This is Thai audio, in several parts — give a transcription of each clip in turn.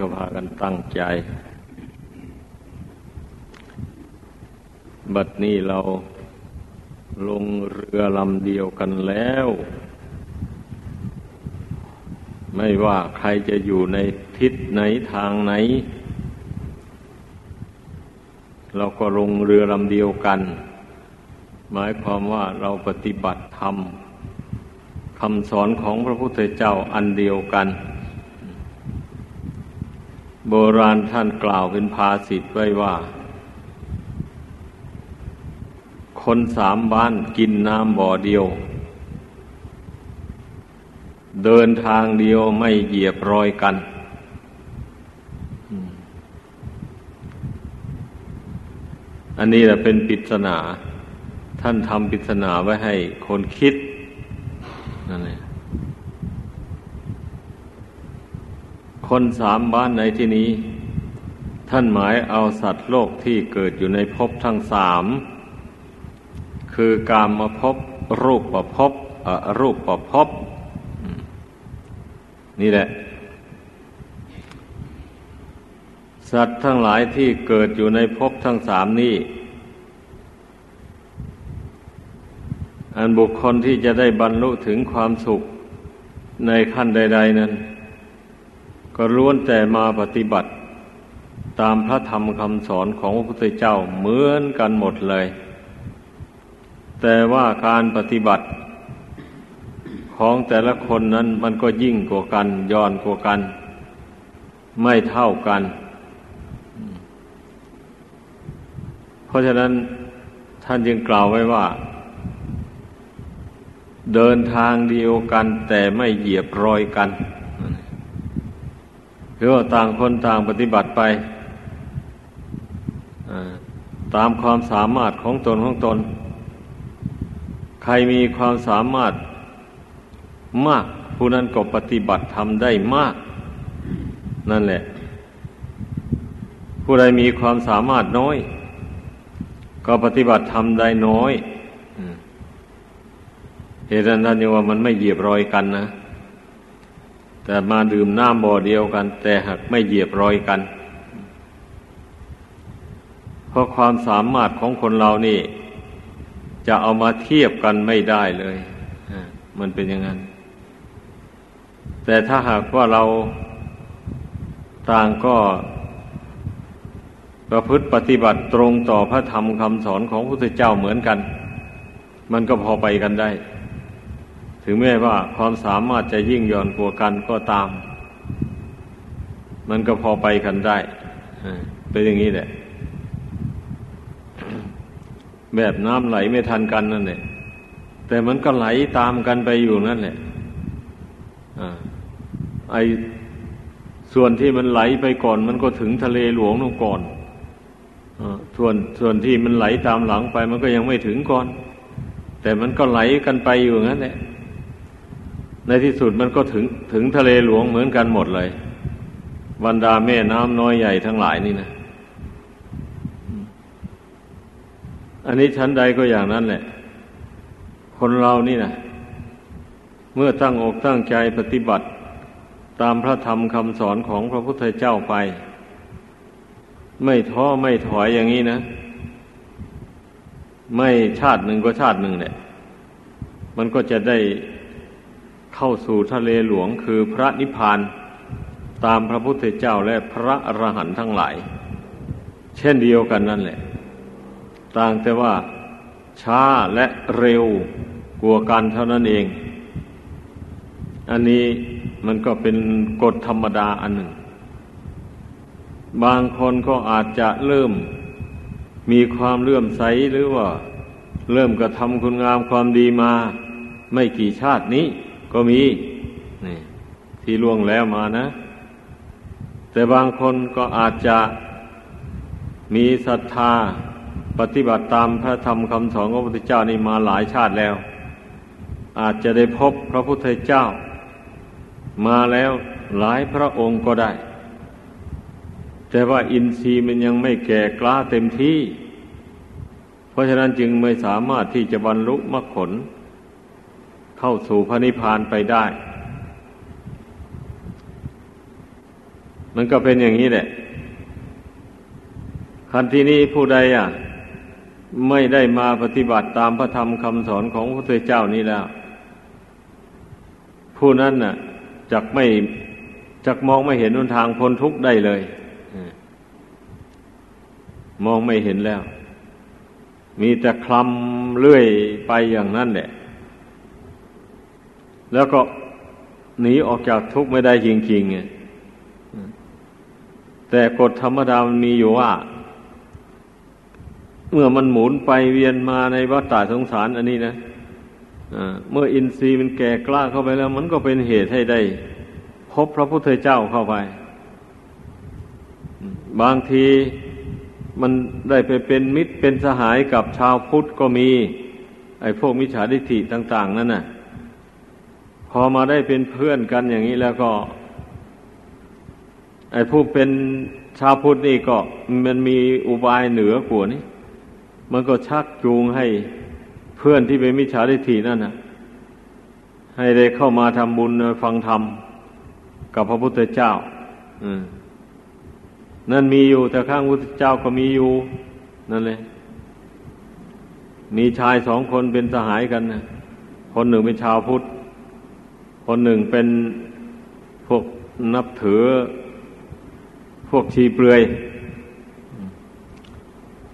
ก็พากันตั้งใจ บัดนี้เราลงเรือลำเดียวกันแล้ว ไม่ว่าใครจะอยู่ในทิศไหนทางไหน เราก็ลงเรือลำเดียวกัน หมายความว่าเราปฏิบัติธรรมคำสอนของพระพุทธเจ้าอันเดียวกัน โบราณท่านกล่าวเป็นภาษิตไว้ว่า คนสามบ้านกินน้ำบ่อเดียว เดินทางเดียวไม่เหยียบรอยกัน อันนี้แหละเป็นปริศนา ท่านทำปริศนาไว้ให้คนคิดนั่นแหละ คนสามบ้านในที่นี้ ท่านหมายเอาสัตว์โลกที่เกิดอยู่ในภพทั้งสาม คือกามมาพบรูปประพบอรูปประพบนี่แหละ สัตว์ทั้งหลายที่เกิดอยู่ในภพทั้งสามนี้ อันบุคคลที่จะได้บรรลุถึงความสุขในขั้นใด ๆ นั้น ก็ล้วนแต่มาปฏิบัติ ตามพระธรรมคำสอนของพระพุทธเจ้าเหมือนกันหมดเลย แต่ว่าการปฏิบัติของแต่ละคนนั้นมันก็ยิ่งกว่ากันย้อนกว่ากัน ไม่เท่ากัน เพราะฉะนั้นท่านจึงกล่าวไว้ว่า เดินทางเดียวกันแต่ไม่เหยียบรอยกัน คือว่าต่างคนต่างปฏิบัติไปตามความสามารถของตนของตน ใครมีความสามารถมาก ผู้นั้นก็ปฏิบัติทำได้มาก นั่นแหละ ผู้ใดมีความสามารถน้อย ก็ปฏิบัติทำได้น้อยเหตุนั้นยังว่ามันไม่เหยียบรอยกันนะ แต่มาดื่มน้ำบ่อเดียวกัน แต่หากไม่เหยียบรอยกัน เพราะความสามารถของคนเรานี่ จะเอามาเทียบกันไม่ได้เลยมันเป็นอย่างนั้น แต่ถ้าหากว่าเราต่างก็ประพฤติปฏิบัติตรงต่อพระธรรมคำสอนของพระพุทธเจ้าเหมือนกัน มันก็พอไปกันได้ ถึงแม้ว่าความสามารถจะยิ่งย่อนกว่ากันก็ตาม มันก็พอไปกันได้เป็นอย่างนี้แหละ แบบน้ำไหลไม่ทันกันนั่นแหละแต่มันก็ไหลตามกันไปอยู่นั่นแหละอไอส่วนที่มันไหลไปก่อน มันก็ถึงทะเลหลวงนู่นก่อนส่วนส่วนที่มันไหลตามหลังไป มันก็ยังไม่ถึงก่อน แต่มันก็ไหลกันไปอยู่งั้นแหละ ในที่สุดมันก็ถึงถึงทะเลหลวงเหมือนกันหมดเลยบรรดาแม่น้ำน้อยใหญ่ทั้งหลายนี่นะ อันนี้ชั้นใดก็อย่างนั้นแหละ คนเรานี่นะเมื่อตั้งอกตั้งใจปฏิบัติ ตามพระธรรมคำสอนของพระพุทธเจ้าไป ไม่ท้อไม่ถอยอย่างนี้นะ ไม่ชาติหนึ่งก็ชาติหนึ่งแหละ มันก็จะได้ เข้าสู่ทะเลหลวงคือพระนิพพาน ตามพระพุทธเจ้าและพระอรหันต์ทั้งหลาย เช่นเดียวกันนั่นแหละ ต่างแต่ว่าช้าและเร็วกลัวกันเท่านั้นเอง อันนี้มันก็เป็นกฎธรรมดาอันหนึ่ง บางคนก็อาจจะเริ่มมีความเลื่อมใสหรือว่า เริ่มกระทำคุณงามความดีมา ไม่กี่ชาตินี้ ก็มีนี่ที่ล่วงแล้วมานะ แต่บางคนก็อาจจะมีศรัทธาปฏิบัติตามพระธรรมคำสอนของพระพุทธเจ้านี่มาหลายชาติแล้ว อาจจะได้พบพระพุทธเจ้า มาแล้วหลายพระองค์ก็ได้ แต่ว่าอินทรีย์มันยังไม่แก่กล้าเต็มที่ เพราะฉะนั้นจึงไม่สามารถที่จะบรรลุมรรคผล เข้าสู่พระนิพพานไปได้ มันก็เป็นอย่างนี้แหละคันที่นี้ผู้ใดอะ ไม่ได้มาปฏิบัติตามพระธรรมคำสอนของพระพุทธเจ้านี้แล้ว ผู้นั้นน่ะจักไม่จักมองไม่เห็นหนทางพ้นทุกข์ได้เลยมองไม่เห็นแล้ว มีแต่คลำเลื่อยไปอย่างนั้นแหละ แล้วก็หนีออกจากทุกข์ไม่ได้จริงๆไงแต่กฎธรรมดามันมีอยู่ว่า เมื่อมันหมุนไปเวียนมาในวัฏฏะสงสาร อันนี้นะเมื่ออินทรีย์มันแก่กล้าเข้าไปแล้ว มันก็เป็นเหตุให้ได้ พบพระพุทธเจ้าเข้าไป บางทีมันได้ไปเป็นมิตรเป็นสหายกับชาวพุทธก็มี ไอ้พวกมิจฉาทิฏฐิต่าง ๆ นั่นน่ะ พอมาได้เป็นเพื่อนกันอย่างนี้แล้วก็ ไอ้ผู้เป็นชาวพุทธนี่ก็มันมีอุบายเหนือกว่านี้ มันก็ชักจูงให้เพื่อนที่เป็นมิจฉาทิฏฐินั่นน่ะให้ได้เข้ามาทำบุญฟังธรรมกับพระพุทธเจ้านั่นมีอยู่แต่ข้างพุทธเจ้าก็มีอยู่ นั่นเลย มีชายสองคนเป็นสหายกันนะคนหนึ่งเป็นชาวพุทธ คนหนึ่งเป็นพวกนับถือ พวกชีเปลือย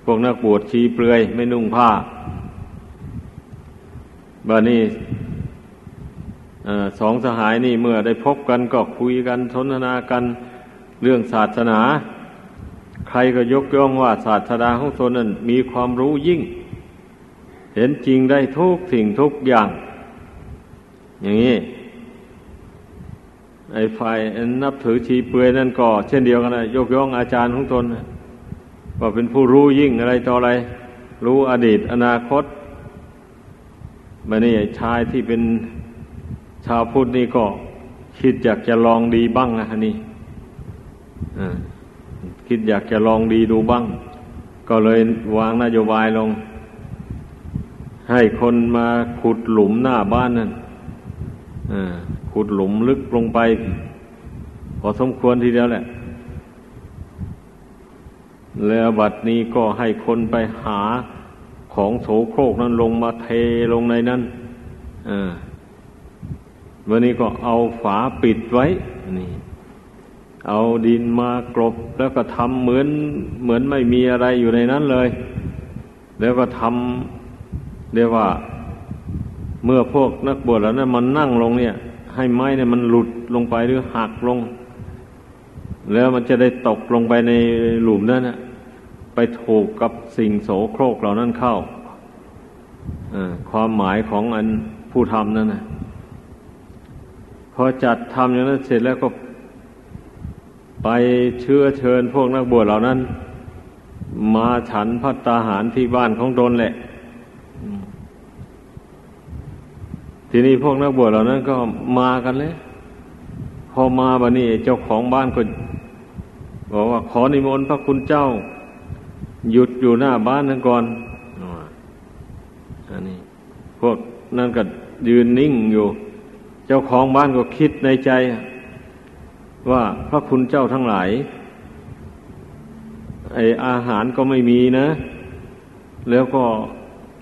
พวกนักบวชชีเปลือย ไม่นุ่งผ้าบานี้สองสหายนี่เมื่อได้พบกันก็คุยกันสนทนากันเรื่องศาสนา ใครก็ยกย่องว่าศาสดาของตนนั้นมีความรู้ยิ่ง เห็นจริงได้ทุกสิ่งทุกอย่าง อย่างนี้ ไอ้ฝ่ายนับถือชีเปลือยนั่นก็ เช่นเดียวกันนะยกย่องอาจารย์ของตนว่าเป็นผู้รู้ยิ่งอะไรต่ออะไร รู้อดีตอนาคตมานี่ชายที่เป็นชาวพุทธนี่ก็ คิดอยากจะลองดีบ้างนะนี่คิดอยากจะลองดีดูบ้าง ก็เลยวางนโยบายลง ให้คนมาขุดหลุมหน้าบ้านนั่น ขุดหลุมลึกลงไป พอสมควรทีเดียวแหละ แล้วบัดนี้ก็ให้คนไปหาของโสโครกนั้นลงมาเทลงในนั้นวันนี้ก็เอาฝาปิดไว้ นี่ เอาดินมากรบแล้วก็ทำเหมือน เหมือนไม่มีอะไรอยู่ในนั้นเลย แล้วก็ทำเรียกว่า เมื่อพวกนักบวชแล้วนั้นมันนั่งลงเนี่ย ให้ไม้เนี่ยมันหลุดลงไปหรือหักลง แล้วมันจะได้ตกลงไปในหลุมนั้นนะไปถูกกับสิ่งโสโครกเหล่านั้นเข้าความหมายของอันผู้ทำนั่นนะพอจัดทำอย่างนั้นเสร็จแล้วก็ ไปเชื้อเชิญพวกนักบวชเหล่านั้น มาฉันพัตตาหารที่บ้านของตนแหละ ทีนี้พวกนักบวชเหล่านั้นก็มากันเลย พอมาบันนี้เจ้าของบ้านก็บอกว่าขอนิมนต์พระคุณเจ้า หยุดอยู่หน้าบ้านนั่นก่อนอันนี้ พวกนั่นก็ยืนนิ่งอยู่ เจ้าของบ้านก็คิดในใจ ว่าพระคุณเจ้าทั้งหลายไออาหารก็ไม่มีนะ แล้วก็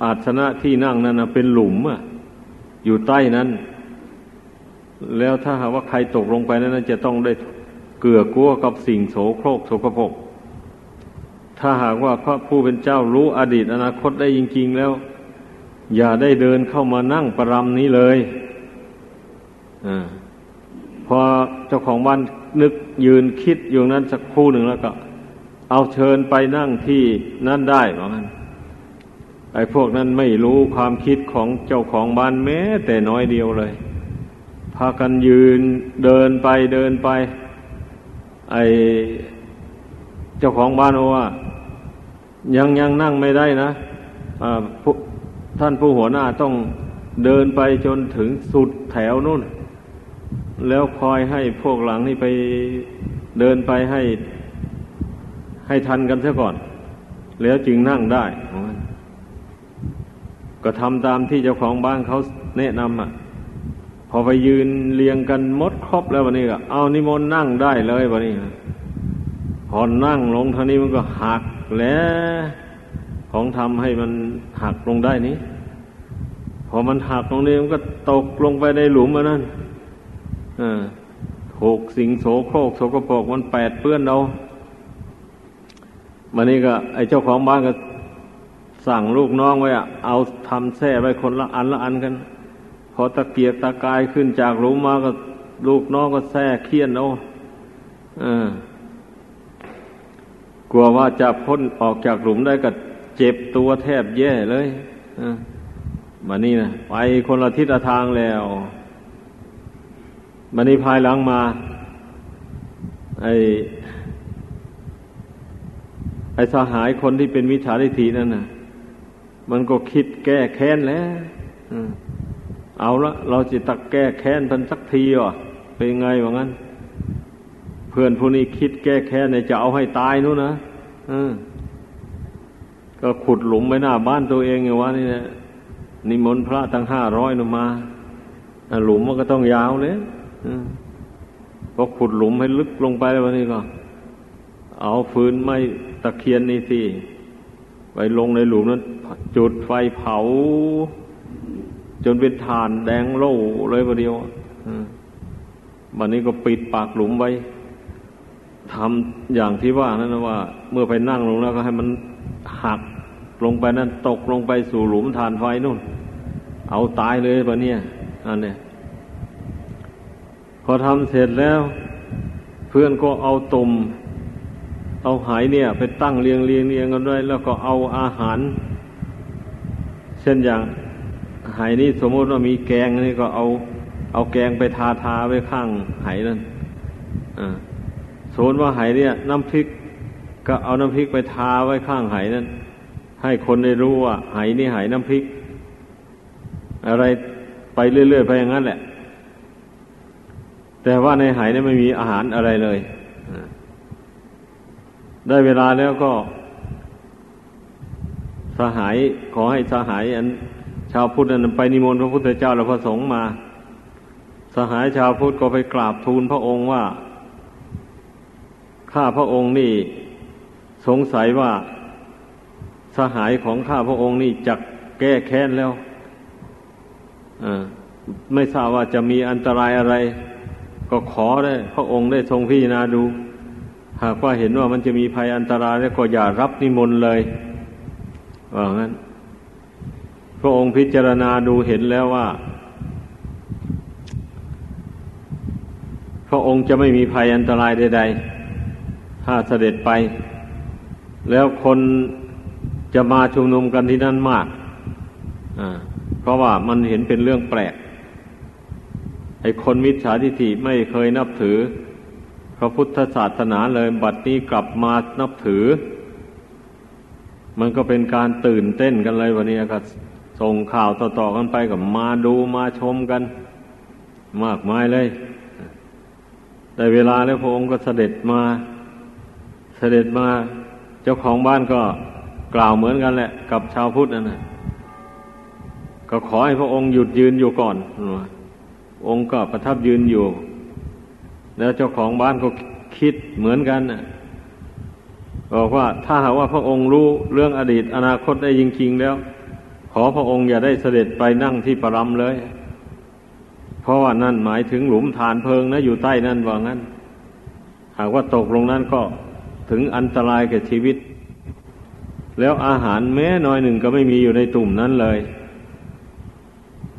อาสนะที่นั่งนั้นเป็นหลุมอะ อยู่ใต้นั้น แล้วถ้าหากว่าใครตกลงไปนั้นจะต้องได้เกือกลัวกับสิ่งโสโครกโสกภกถ้าหากว่าพระผู้เป็นเจ้ารู้อดีตอนาคตได้จริง ๆ แล้ว อย่าได้เดินเข้ามานั่งประรำนี้เลยอพอเจ้าของบ้านนึกยืนคิดอยู่นั้นสักครู่หนึ่งแล้วก็ เอาเชิญไปนั่งที่นั่นได้เหมือนกัน ไอ้พวกนั้นไม่รู้ความคิดของเจ้าของบ้านแม้ แต่น้อยเดียวเลย พากันยืนเดินไปเดินไป ไอ้เจ้าของบ้านว่า ยังยังนั่งไม่ได้นะท่านผู้หัวหน้าต้องเดินไปจนถึงสุดแถวนู่น แล้วคอยให้พวกหลังนี่ไปเดินไปให้ ให้ทันกันซะก่อน แล้วจึงนั่งได้ ก็ทำตามที่เจ้าของบ้านเขาแนะนำอะ พอไปยืนเรียงกันมดครบแล้ววันนี้ก็เอานิมนต์นั่งได้เลยวันนี้พอนั่งลงท่านี้มันก็หักแล้วของทำให้มันหักลงได้นี้พอมันหักลงนี้มันก็ตกลงไปในหลุมมันนั่นถูกสิงโสโครกโสกโปรกมันแปดเปื้อนเอามันนี่ก็ ไอเจ้าของบ้านก็ สั่งลูกน้องไว้อะเอาทำแท่ไว้คนละอันละอันกัน พอตะเกียกตะกายขึ้นจากหลุมมาก็ลูกน้องก็แท่เคียนเอาเออกลัวว่าจะพ้นออกจากหลุมได้ก็เจ็บตัวแทบแย่เลยมานี่นะไปคนละทิศทางแล้วมานี่ภายหลังมา ไอไอสหายคนที่เป็นมิจฉาทิฏฐินั่นน่ะ มันก็คิดแก้แค้นแล้วเอาละเราจะตักแก้แค้นพันสักทีอะเป็นไงวะงั้น เพื่อนผู้นี้คิดแก้แค้นเนี่ยจะเอาให้ตายนู้นนะก็ขุดหลุมไว้หน้าบ้านตัวเองอย่างว่านี่นะนิมนต์พระตั้งห้าร้อยนมาหลุมมันก็ต้องยาวเลยพอขุดหลุมให้ลึกลงไปแล้ววันนี้ก็ เอาฟืนไม้ตะเคียนนี่สิ ไปลงในหลุมนั้น จุดไฟเผา จนเป็นฐานแดงโล่เลยประเดียววันนี้ก็ปิดปากหลุมไว้ทำอย่างที่ว่านั่นนะว่า เมื่อไปนั่งลงแล้วก็ให้มันหักลงไปนั่นตกลงไปสู่หลุมฐานไฟนู่น เอาตายเลยปะเนี่ยอันเนี้ยพอทำเสร็จแล้ว เพื่อนก็เอาตุ่ม เอาหายเนี่ย ไปตั้งเรียงเรียงเรียงกันด้วย แล้วก็เอาอาหาร เช่นอย่างหายนี่สมมติว่ามีแกงนี่ก็เอา เอาแกงไปทาทาไว้ข้างหายนั่นอ่าสมมติว่าหายเนี่ย น้ำพริก ก็เอาน้ำพริกไปทาไว้ข้างหายนั่นให้คนได้รู้ว่าหายนี่หายน้ำพริก อะไรไปเรื่อยๆไปอย่างนั้นแหละ แต่ว่าในหายนี่ไม่มีอาหารอะไรเลย ได้เวลาแล้วก็ สหายขอให้สหายอัน ชาวพุทธนั้นไปนิมนต์พระพุทธเจ้าและพระสงฆ์มา สหายชาวพุทธก็ไปกราบทูลพระองค์ว่า ข้าพระองค์นี่สงสัยว่าสหายของข้าพระองค์นี่จักแก้แค้นแล้วไม่ทราบว่าจะมีอันตรายอะไร ก็ขอได้ พระองค์ได้ทรงพิจารณาดู หากว่าเห็นว่ามันจะมีภัยอันตรายแล้วก็อย่ารับนิมนต์เลยว่างั้น พระองค์พิจารณาดูเห็นแล้วว่า พระองค์จะไม่มีภัยอันตรายใด ๆ ถ้าเสด็จไป แล้วคนจะมาชุมนุมกันที่นั่นมากเพราะว่ามันเห็นเป็นเรื่องแปลกไอ้คนมิจฉาทิฏฐิไม่เคยนับถือ พระพุทธศาสนาเลยบัดนี้กลับมานับถือ มันก็เป็นการตื่นเต้นกันเลยวันนี้ก็ส่งข่าวต่อๆกันไปกับมาดูมาชมกัน มากมายเลย แต่เวลาแล้วพระองค์ก็เสด็จมา เสด็จมาเจ้าของบ้านก็กล่าวเหมือนกันแหละ กับชาวพุทธนั่นนะก็ขอให้พระองค์หยุดยืนอยู่ก่อนองค์ก็ประทับยืนอยู่ แล้วเจ้าของบ้านก็คิดเหมือนกันบอกว่าถ้าหากว่าพระองค์รู้เรื่องอดีตอนาคตได้จริงๆแล้ว ขอพระองค์อย่าได้เสด็จไปนั่งที่ปรำเลย เพราะว่านั่นหมายถึงหลุมฐานเพลิงนะอยู่ใต้นั่นว่างั้น หากว่าตกลงนั้นก็ถึงอันตรายแก่ชีวิต แล้วอาหารแม้น้อยหนึ่งก็ไม่มีอยู่ในตุ่มนั้นเลย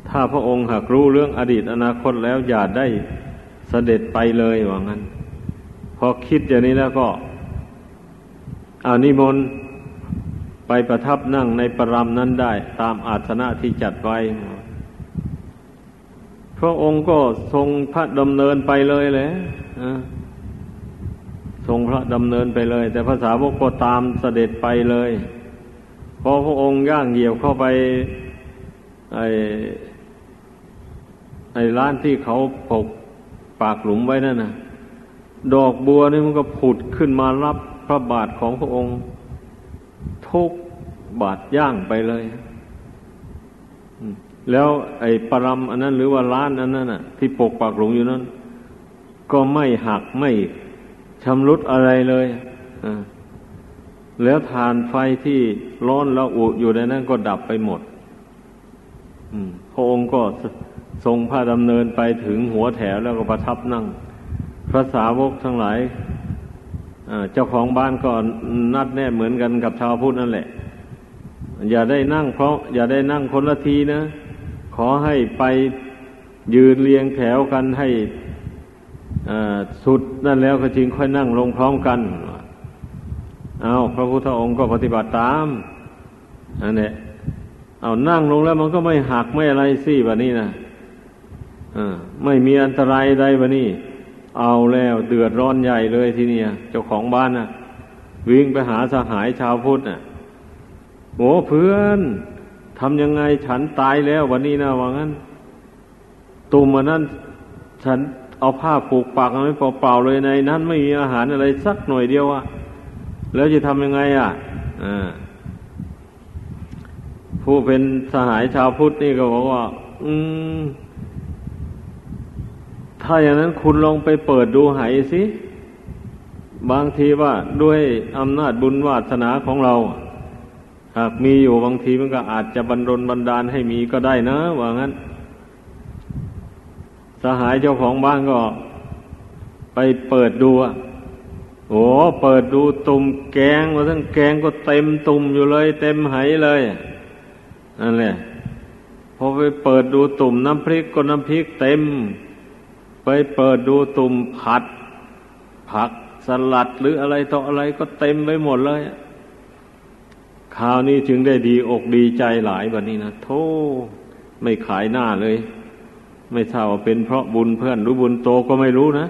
ถ้าพระองค์หากรู้เรื่องอดีตอนาคตแล้วอย่าได้ เสด็จไปเลยว่างั้น พอคิดอย่างนี้แล้วก็อานิมนต์ไปประทับนั่งในปรามนั้นได้ ตามอาสนะที่จัดไว้ พระองค์ก็ทรงพระดำเนินไปเลยแหละทรงพระดำเนินไปเลย แต่ภาษาวกก็ตามเสด็จไปเลยพอพระองค์ย่างเหยียบเข้าไป ไอไอ้ร้านที่เขาปก ปากหลุมไว้นั่นนะดอกบัวนี่มันก็ผุดขึ้นมารับพระบาทของพระองค์ ทุกบาทย่างไปเลย แล้วไอ้ปรำอันนั้น หรือว่าร้านอันนั้นน่ะ ที่ปกปากหลุมอยู่นั้น ก็ไม่หักไม่ชำรุดอะไรเลยแล้วทานไฟที่ร้อนแล้วอุอยู่ในนั้นก็ดับไปหมดพระองค์ก็ ทรงพระดำเนินไปถึงหัวแถวแล้วก็ประทับนั่ง พระสาวกทั้งหลายเจ้าของบ้านก็นัดแน่เหมือนกันกับชาวพุทธนั่นแหละ อย่าได้นั่งเพราะ อย่าได้นั่งคนละทีนะ ขอให้ไปยืนเรียงแถวกันให้สุดนั่นแล้วก็จริงค่อยนั่งลงพร้อมกัน เอาพระพุทธองค์ก็ปฏิบัติตามอันนี้เอานั่งลงแล้วมันก็ไม่หักไม่อะไรสิแบบนี้นะ ไม่มีอันตรายใดแบบนี้เอาแล้วเดือดร้อนใหญ่เลยทีนี้เจ้าของบ้านนะวิ่งไปหาสหายชาวพุทธน่ะโอ้เพื่อนทำยังไงฉันตายแล้ววันนี้นะว่างั้น ตุ่มวันนั้น ฉันเอาผ้าผูกปากไม่เปล่าๆเลยในนั้นไม่มีอาหารอะไรสักหน่อยเดียวอะแล้วจะทำยังไงอะอ่าผู้เป็นสหายชาวพุทธนี่ก็บอกว่า อืม ถ้าอย่างนั้นคุณลองไปเปิดดูหายสิ บางทีว่าด้วยอำนาจบุญวาสนาของเรา หากมีอยู่บางทีมันก็อาจจะบรรดลบันดาลให้มีก็ได้นะ ว่างั้น สหายเจ้าของบ้านก็ ไปเปิดดูอะโอ้เปิดดูตุ่มแกงว่าทั้งแกงก็เต็มตุ่มอยู่เลย เต็มไหเลยนั่นแหละพอไปเปิดดูตุ่มน้ำพริกก็น้ำพริกเต็ม ไปเปิดดูตุ่มผัด ผักสลัดหรืออะไรต่ออะไรก็เต็มไปหมดเลยคราวนี้จึงได้ดีอกดีใจหลายแบบนี้นะโธ่ไม่ขายหน้าเลย ไม่ทราบว่าเป็นเพราะบุญเพื่อนหรือบุญโตก็ไม่รู้นะ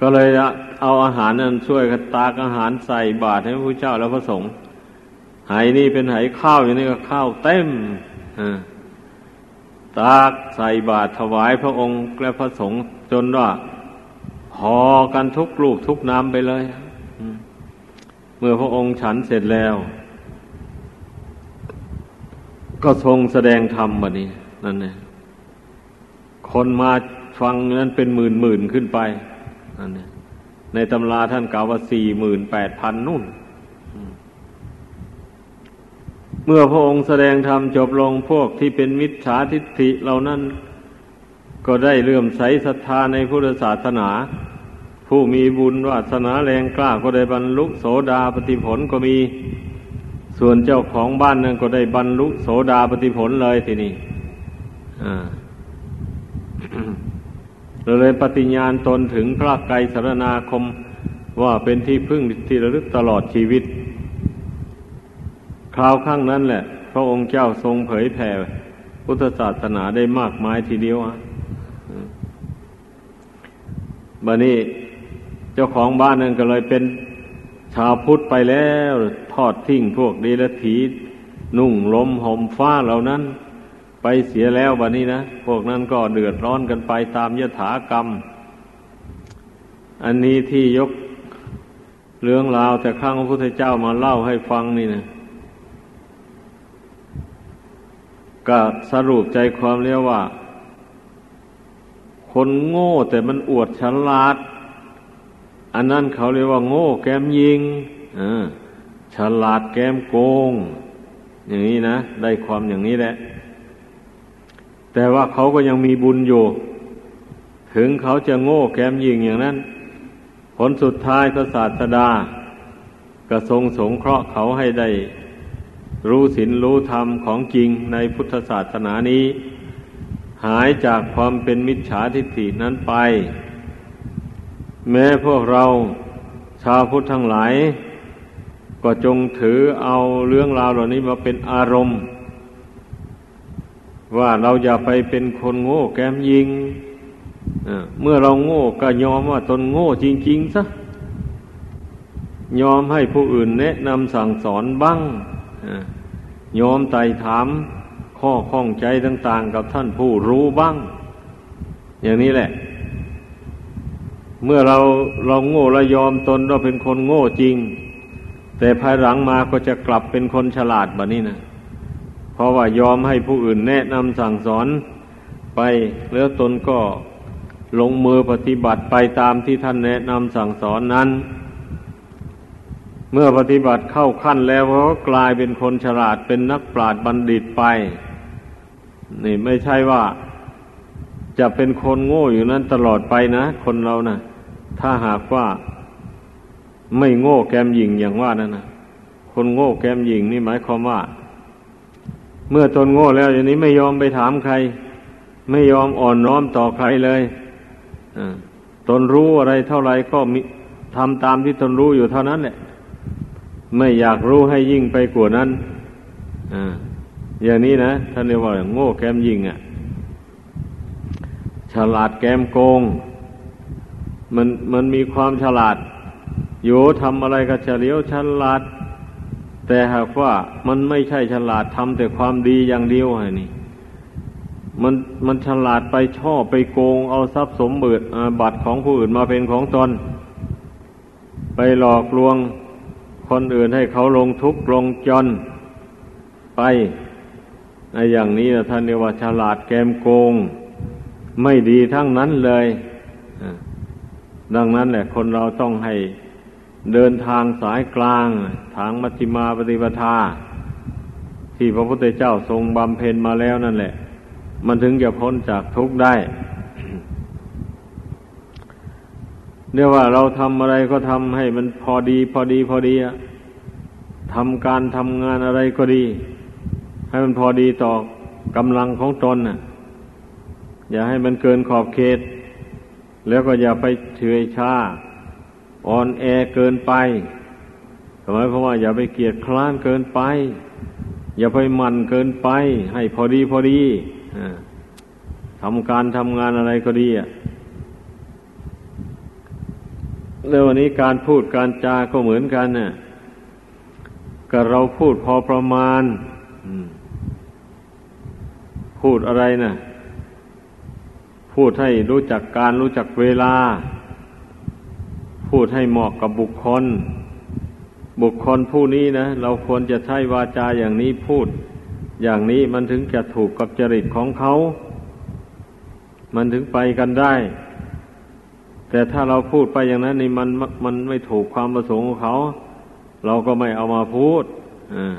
ก็เลยเอาอาหารนั้นช่วยกันตากอาหารใส่บาตรให้พระเจ้าแล้วพระสงฆ์ไหนี่เป็นไหข้าวอยู่นี่ก็ข้าวเต็มอะ ตากใส่บาตรถวายพระองค์และพระสงฆ์จนว่าพอกันทุกลูกทุกน้ำไปเลย เมื่อพระองค์ฉันเสร็จแล้ว ก็ทรงแสดงธรรมแบัดนี้นั่นเองคนมาฟังนั้นเป็นหมื่นหมื่นขึ้นไปนั่นเนี่ยในตำราท่านกล่าวว่าสี่หมื่นแปดพันนุ่น เมื่อพระองค์แสดงธรรมจบลงพวกที่เป็นมิจฉาทิฏฐิเหล่านั้น ก็ได้เลื่อมใสศรัทธาในพุทธศาสนา ผู้มีบุญวาสนาแรงกล้าก็ได้บรรลุโสดาปฏิผลก็มี ส่วนเจ้าของบ้านนั้นก็ได้บรรลุโสดาปฏิผลเลยทีนี้อ่าเลยปฏิญญาณตนถึงพระไกรสารนาคมว่าเป็นที่พึ่งที่ระลึกตลอดชีวิต คราวข้างนั้นแหละ พระองค์เจ้าทรงเผยแผ่พุทธศาสนาได้มากมายทีเดียวอะบัดนี้เจ้าของบ้านนั่นก็เลยเป็นชาวพุทธไปแล้วทอดทิ้งพวกดีละถีนุ่งลมห่มฟ้าเหล่านั้น ไปเสียแล้ววันนี้นะ พวกนั้นก็เดือดร้อนกันไปตามยถากรรม อันนี้ที่ยกเรื่องราวแต่ครั้งพระพุทธเจ้ามาเล่าให้ฟังนี่นะ ก็สรุปใจความเรียกว่า คนโง่แต่มันอวดฉลาด อันนั้นเขาเรียกว่า โง่แกมยิงฉลาดแกมโกง อย่างนี้นะ ได้ความอย่างนี้แหละ แต่ว่าเขาก็ยังมีบุญอยู่ ถึงเขาจะโง่แกมยิงอย่างนั้น ผลสุดท้ายพระศาสดา ก็ทรงสงเคราะห์เขาให้ได้ รู้ศีลรู้ธรรมของจริงในพุทธศาสนานี้ หายจากความเป็นมิจฉาทิฏฐินั้นไป แม้พวกเราชาวพุทธทั้งหลาย ก็จงถือเอาเรื่องราวเหล่านี้มาเป็นอารมณ์ ว่าเราอย่าไปเป็นคนโง่แกมยิงเมื่อเราโง่ก็ยอมว่าตนโง่จริงๆซะยอมให้ผู้อื่นแนะนำสั่งสอนบ้าง ยอมไต่ถามข้อข้องใจต่าง ๆ กับท่านผู้รู้บ้าง อย่างนี้แหละ เมื่อเราเราโง่และยอมตนเราเป็นคนโง่จริง แต่ภายหลังมาก็จะกลับเป็นคนฉลาดแบบนี้นะเพราะว่ายอมให้ผู้อื่นแนะนำสั่งสอนไป แล้วตนก็ลงมือปฏิบัติไปตามที่ท่านแนะนำสั่งสอนนั้น เมื่อปฏิบัติเข้าขั้นแล้วก็กลายเป็นคนฉลาดเป็นนักปราชญ์บัณฑิตไป นี่ไม่ใช่ว่าจะเป็นคนโง่อยู่นั้นตลอดไปนะ คนเรานะถ้าหากว่าไม่โง่แกมหญิงอย่างว่านั่นนะคนโง่แกมหญิงนี่หมายความว่า เมื่อตนโง่แล้วอย่างนี้ไม่ยอมไปถามใคร ไม่ยอมอ่อนน้อมต่อใครเลยตนรู้อะไรเท่าไรก็ทำตามที่ตนรู้อยู่เท่านั้นแหละ ไม่อยากรู้ให้ยิ่งไปกว่านั้นออย่างนี้นะท่านเรียกว่าโง่แกมยิงอะ่ะ ฉลาดแกมโกง มันมันมีความฉลาดอยู่ทำอะไรก็เฉลียวฉลาด แต่หากว่ามันไม่ใช่ฉลาดทำแต่ความดีอย่างเดียวไงนี่ มันมันฉลาดไปช่อไปโกง เอาทรัพย์สมบัติบัตรของผู้อื่นมาเป็นของตน ไปหลอกลวง คนอื่นให้เขาลงทุกข์ลงจนไปในอย่างนี้นะท่านเรียกว่าฉลาดแกมโกง ไม่ดีทั้งนั้นเลยดังนั้นแหละคนเราต้องให้เดินทางสายกลาง ทางมัชฌิมาปฏิปทา ที่พระพุทธเจ้าทรงบำเพ็ญมาแล้วนั่นแหละ มันถึงจะพ้นจากทุกข์ได้ เรียกว่าเราทำอะไรก็ทำให้มันพอดี พอดี พอดีอะทำการทำงานอะไรก็ดี ให้มันพอดีต่อกำลังของตนน่ะ อย่าให้มันเกินขอบเขต แล้วก็อย่าไปเฉยชาอ่อนแอเกินไปหมายความว่าอย่าไปเกียดคร้านเกินไป อย่าไปมันเกินไป ให้พอดีพอดีทำการทำงานอะไรก็ดีอะ แล้ววันนี้การพูดการจาก็เหมือนกันน่ะก็เราพูดพอประมาณพูดอะไรนะ่ะพูดให้รู้จักการรู้จักเวลา พูดให้เหมาะกับบุคคล บุคคลผู้นี้นะเราควรจะใช้วาจาอย่างนี้พูด อย่างนี้มันถึงจะถูกกับจริตของเขา มันถึงไปกันได้ แต่ถ้าเราพูดไปอย่างนั้นนี่มันมันไม่ถูกความประสงค์ของเขา เราก็ไม่เอามาพูดอ่า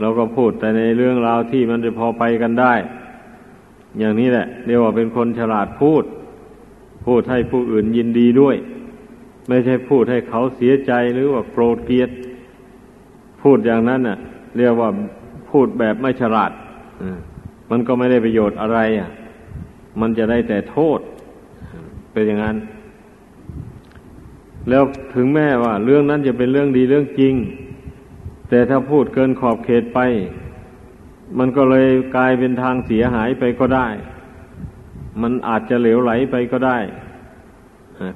เราก็พูดแต่ในเรื่องราวที่มันจะพอไปกันได้ อย่างนี้แหละเรียกว่าเป็นคนฉลาดพูด พูดให้ผู้อื่นยินดีด้วย ไม่ใช่พูดให้เขาเสียใจหรือว่าโกรธเกลียด พูดอย่างนั้นน่ะ เรียกว่าพูดแบบไม่ฉลาดมันก็ไม่ได้ประโยชน์อะไรอะ มันจะได้แต่โทษ เป็นอย่างนั้น แล้วถึงแม้ว่า เรื่องนั้นจะเป็นเรื่องดีเรื่องจริง แต่ถ้าพูดเกินขอบเขตไป มันก็เลยกลายเป็นทางเสียหายไปก็ได้ มันอาจจะเหลวไหลไปก็ได้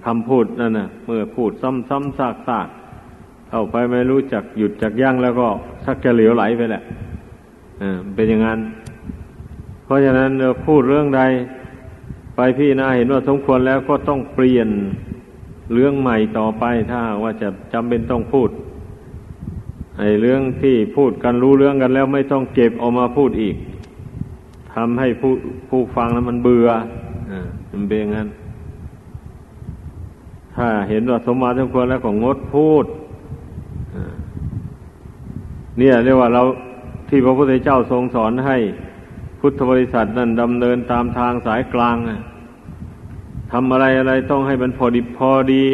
คำพูดนั่นนะเมื่อพูดซ้ำๆซากๆเข้าไปไม่รู้จักหยุดจักยั้งแล้วก็สักจะเหลวไหลไปแหละเป็นอย่างนั้น เพราะฉะนั้นเราพูดเรื่องใด ไปพี่นาเห็นว่าสมควรแล้วก็ต้องเปลี่ยนเรื่องใหม่ต่อไปถ้าว่าจะจำเป็นต้องพูดไอ้เรื่องที่พูดกันรู้เรื่องกันแล้วไม่ต้องเก็บออกมาพูดอีกทำให้ผู้ผู้ฟังแล้วมันเบื่ออ่ามันเป็นอย่างนั้น ถ้าเห็นว่าสมมาสมควรแล้วก็งดพูดเนี่ยเรียกว่าเราที่พระพุทธเจ้าทรงสอนให้พุทธบริษัทนั้นดำเนินตามทางสายกลาง ทำอะไรอะไรต้องให้มันพอดีพอดี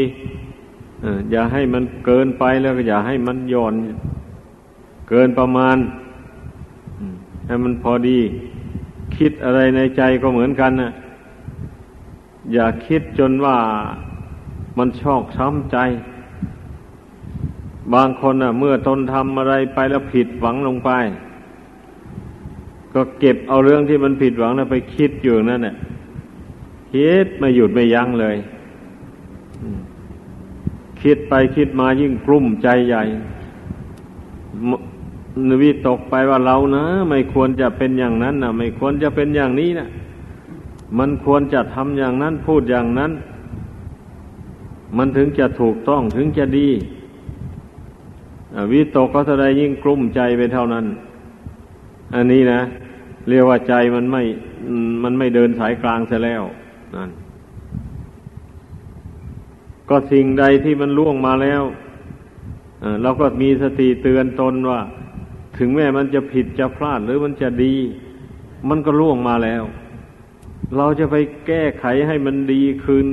อย่าให้มันเกินไปแล้วก็อย่าให้มันย่อนเกินประมาณให้มันพอดี คิดอะไรในใจก็เหมือนกันนะอย่าคิดจนว่ามันชอกช้ำใจ บางคนอะ เมื่อตนทำอะไรไปแล้วผิดหวังลงไป ก็เก็บเอาเรื่องที่มันผิดหวังนั้นไปคิดอยู่นั่นแหละ คิดไม่หยุดไม่ยั้งเลย คิดไปคิดมายิ่งกลุ้มใจใหญ่นวิตกไปว่าเรานะ ไม่ควรจะเป็นอย่างนั้นนะไม่ควรจะเป็นอย่างนี้นะมันควรจะทำอย่างนั้นพูดอย่างนั้น มันถึงจะถูกต้องถึงจะดีวิตกก็แสดงยิ่งกลุ้มใจไปเท่านั้น อันนี้นะ เรียกว่าใจมันไม่ มันไม่เดินสายกลางเสียแล้ว นั่น ก็สิ่งใดที่มันล่วงมาแล้วเราก็มีสติเตือนตนว่า ถึงแม้มันจะผิดจะพลาดหรือมันจะดี มันก็ล่วงมาแล้ว เราจะไปแก้ไขให้มันดีคืน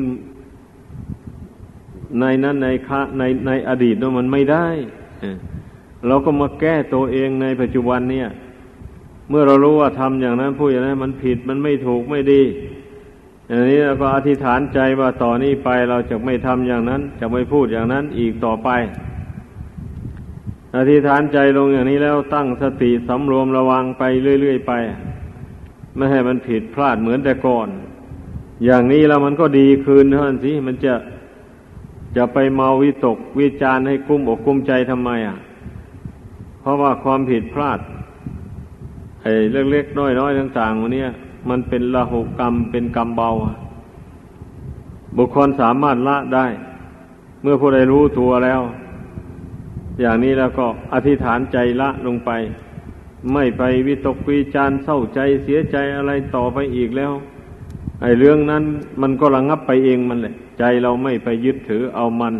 ในนั้นในคะในในอดีตนั้นมันไม่ได้เราก็มาแก้ตัวเองในปัจจุบันเนี่ย เมื่อเรารู้ว่าทำอย่างนั้นพูดอย่างนั้นมันผิดมันไม่ถูกไม่ดี อย่างนี้เราก็อธิษฐานใจว่าต่อนนี้ไปเราจะไม่ทำอย่างนั้น จะไม่พูดอย่างนั้นอีกต่อไป อธิษฐานใจลงอย่างนี้แล้วตั้งสติสำรวมระวังไปเรื่อย ๆ ไป ไม่ให้มันผิดพลาดเหมือนแต่ก่อน อย่างนี้แล้วมันก็ดีคืนเท่านั้นสิมันจะจะไปเมาวิตกวิจารให้กุ้มอกกุ้มใจทำไมอะ เพราะว่าความผิดพลาดไอ้เล็กๆน้อยๆต่างๆวันนี้ มันเป็นละหุกรรมเป็นกรรมเบา บุคคลสามารถละได้ เมื่อผู้ใดรู้ตัวแล้ว อย่างนี้แล้วก็อธิษฐานใจละลงไป ไม่ไปวิตกวิจารเศร้าใจเสียใจอะไรต่อไปอีกแล้ว ไอ้เรื่องนั้นมันก็ระงับไปเองมันแหละ ใจเราไม่ไปยึดถือเอามัน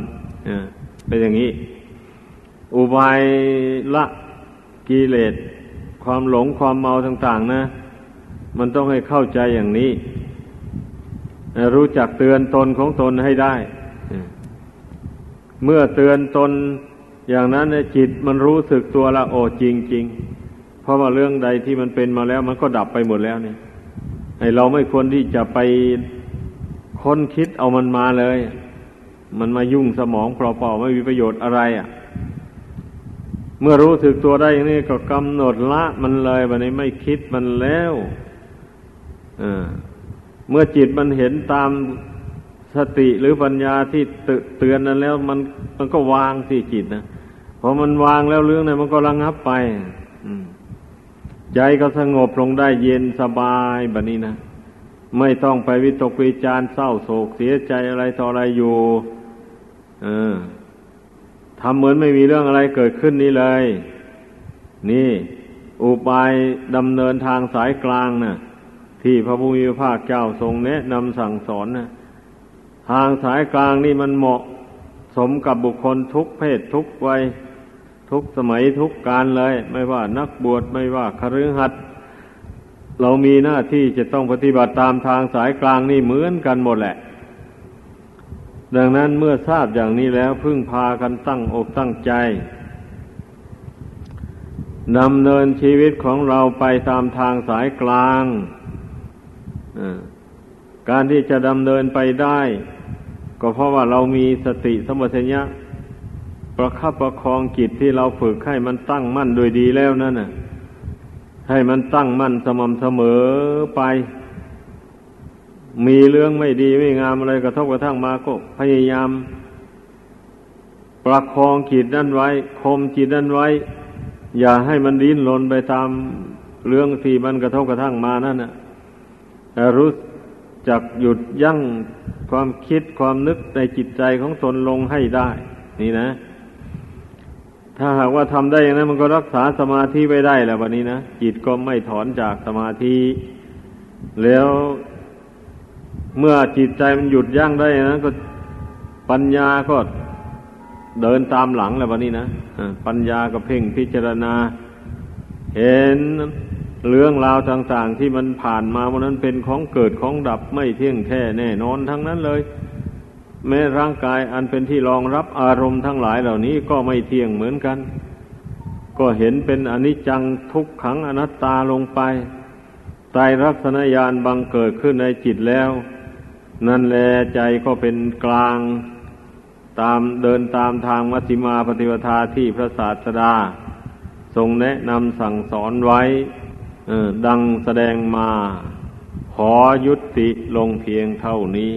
เป็นอย่างนี้ อุบายละกิเลสความหลงความเมาต่าง ๆ นะ มันต้องให้เข้าใจอย่างนี้ รู้จักเตือนตนของตนให้ได้ เมื่อเตือนตนอย่างนั้นจิตมันรู้สึกตัวละโอ้จริงเพราะว่าเรื่องใดที่มันเป็นมาแล้ว มันก็ดับไปหมดแล้วเนี่ยให้เราไม่ควรที่จะไปค้นคิดเอามันมาเลย มันมายุ่งสมองเปล่าๆไม่มีประโยชน์อะไรอะ่ะ เมื่อรู้สึกตัวได้อย่างนี้ก็กำหนดละมันเลยวันนี้ไม่คิดมันแล้ว เมื่อจิตมันเห็นตามสติหรือปัญญาที่เตือนนั้นแล้วมันมันก็วางที่จิตนะพอมันวางแล้วเรื่องนั้นมันก็ระงับไปใจก็สงบลงได้เย็นสบายแบบนี้นะไม่ต้องไปวิตกวิจารเศร้าโศกเสียใจอะไรต่ออะไรอยู่ เออทำเหมือนไม่มีเรื่องอะไรเกิดขึ้นนี่เลย นี่ อุบายดำเนินทางสายกลางนะ่ะ ที่พระพุทธภาคเจ้าทรงแนะนำสั่งสอนนะทางสายกลางนี่มันเหมาะสมกับบุคคลทุกเพศทุกวัยทุกสมัยทุกการเลย ไม่ว่านักบวชไม่ว่าคฤหัสถ์เรามีหน้าที่จะต้องปฏิบัติตามทางสายกลางนี่เหมือนกันหมดแหละ ดังนั้นเมื่อทราบอย่างนี้แล้วพึ่งพากันตั้งอกตั้งใจดำเนินชีวิตของเราไปตามทางสายกลาง การที่จะดำเนินไปได้ ก็เพราะว่าเรามีสติสมัชัญญะประคับประคองจิตที่เราฝึกให้มันตั้งมั่นโดยดีแล้วนั่นน่ะ ให้มันตั้งมั่นสม่ำเสมอไป มีเรื่องไม่ดีไม่งามอะไรกระทบกระทั่งมาก็พยายาม ประคองจิตนั่นไว้คมจิตนั่นไว้ อย่าให้มันดิ้นรนไปตามเรื่องที่มันกระทบกระทั่งมานั่นน่ะ รู้จักหยุดยั้งความคิดความนึกในจิตใจของตนลงให้ได้ นี่นะ ถ้าหากว่าทำได้อย่างนั้นมันก็รักษาสมาธิไว้ได้แล้ววันนี้นะจิตก็ไม่ถอนจากสมาธิ แล้วเมื่อจิตใจมันหยุดยั้งได้นะก็ปัญญาก็เดินตามหลังแล้ววันนี้นะปัญญาก็เพ่งพิจารณา เห็น เรื่องราวต่าง ๆ ที่มันผ่านมาวันนั้นเป็นของเกิดของดับไม่เที่ยงแท้แน่นอนทั้งนั้นเลย แม้ร่างกายอันเป็นที่รองรับอารมณ์ทั้งหลายเหล่านี้ก็ไม่เที่ยงเหมือนกัน ก็เห็นเป็นอนิจจังทุกขังอนัตตาลงไปตายรักษณญาณบังเกิดขึ้นในจิตแล้ว นั่นแลใจก็เป็นกลางตามเดินตามทางมัชฌิมาปฏิปทาที่พระศาสดา ทรงแนะนำสั่งสอนไว้ ดังแสดงมา ขอยุติลงเพียงเท่านี้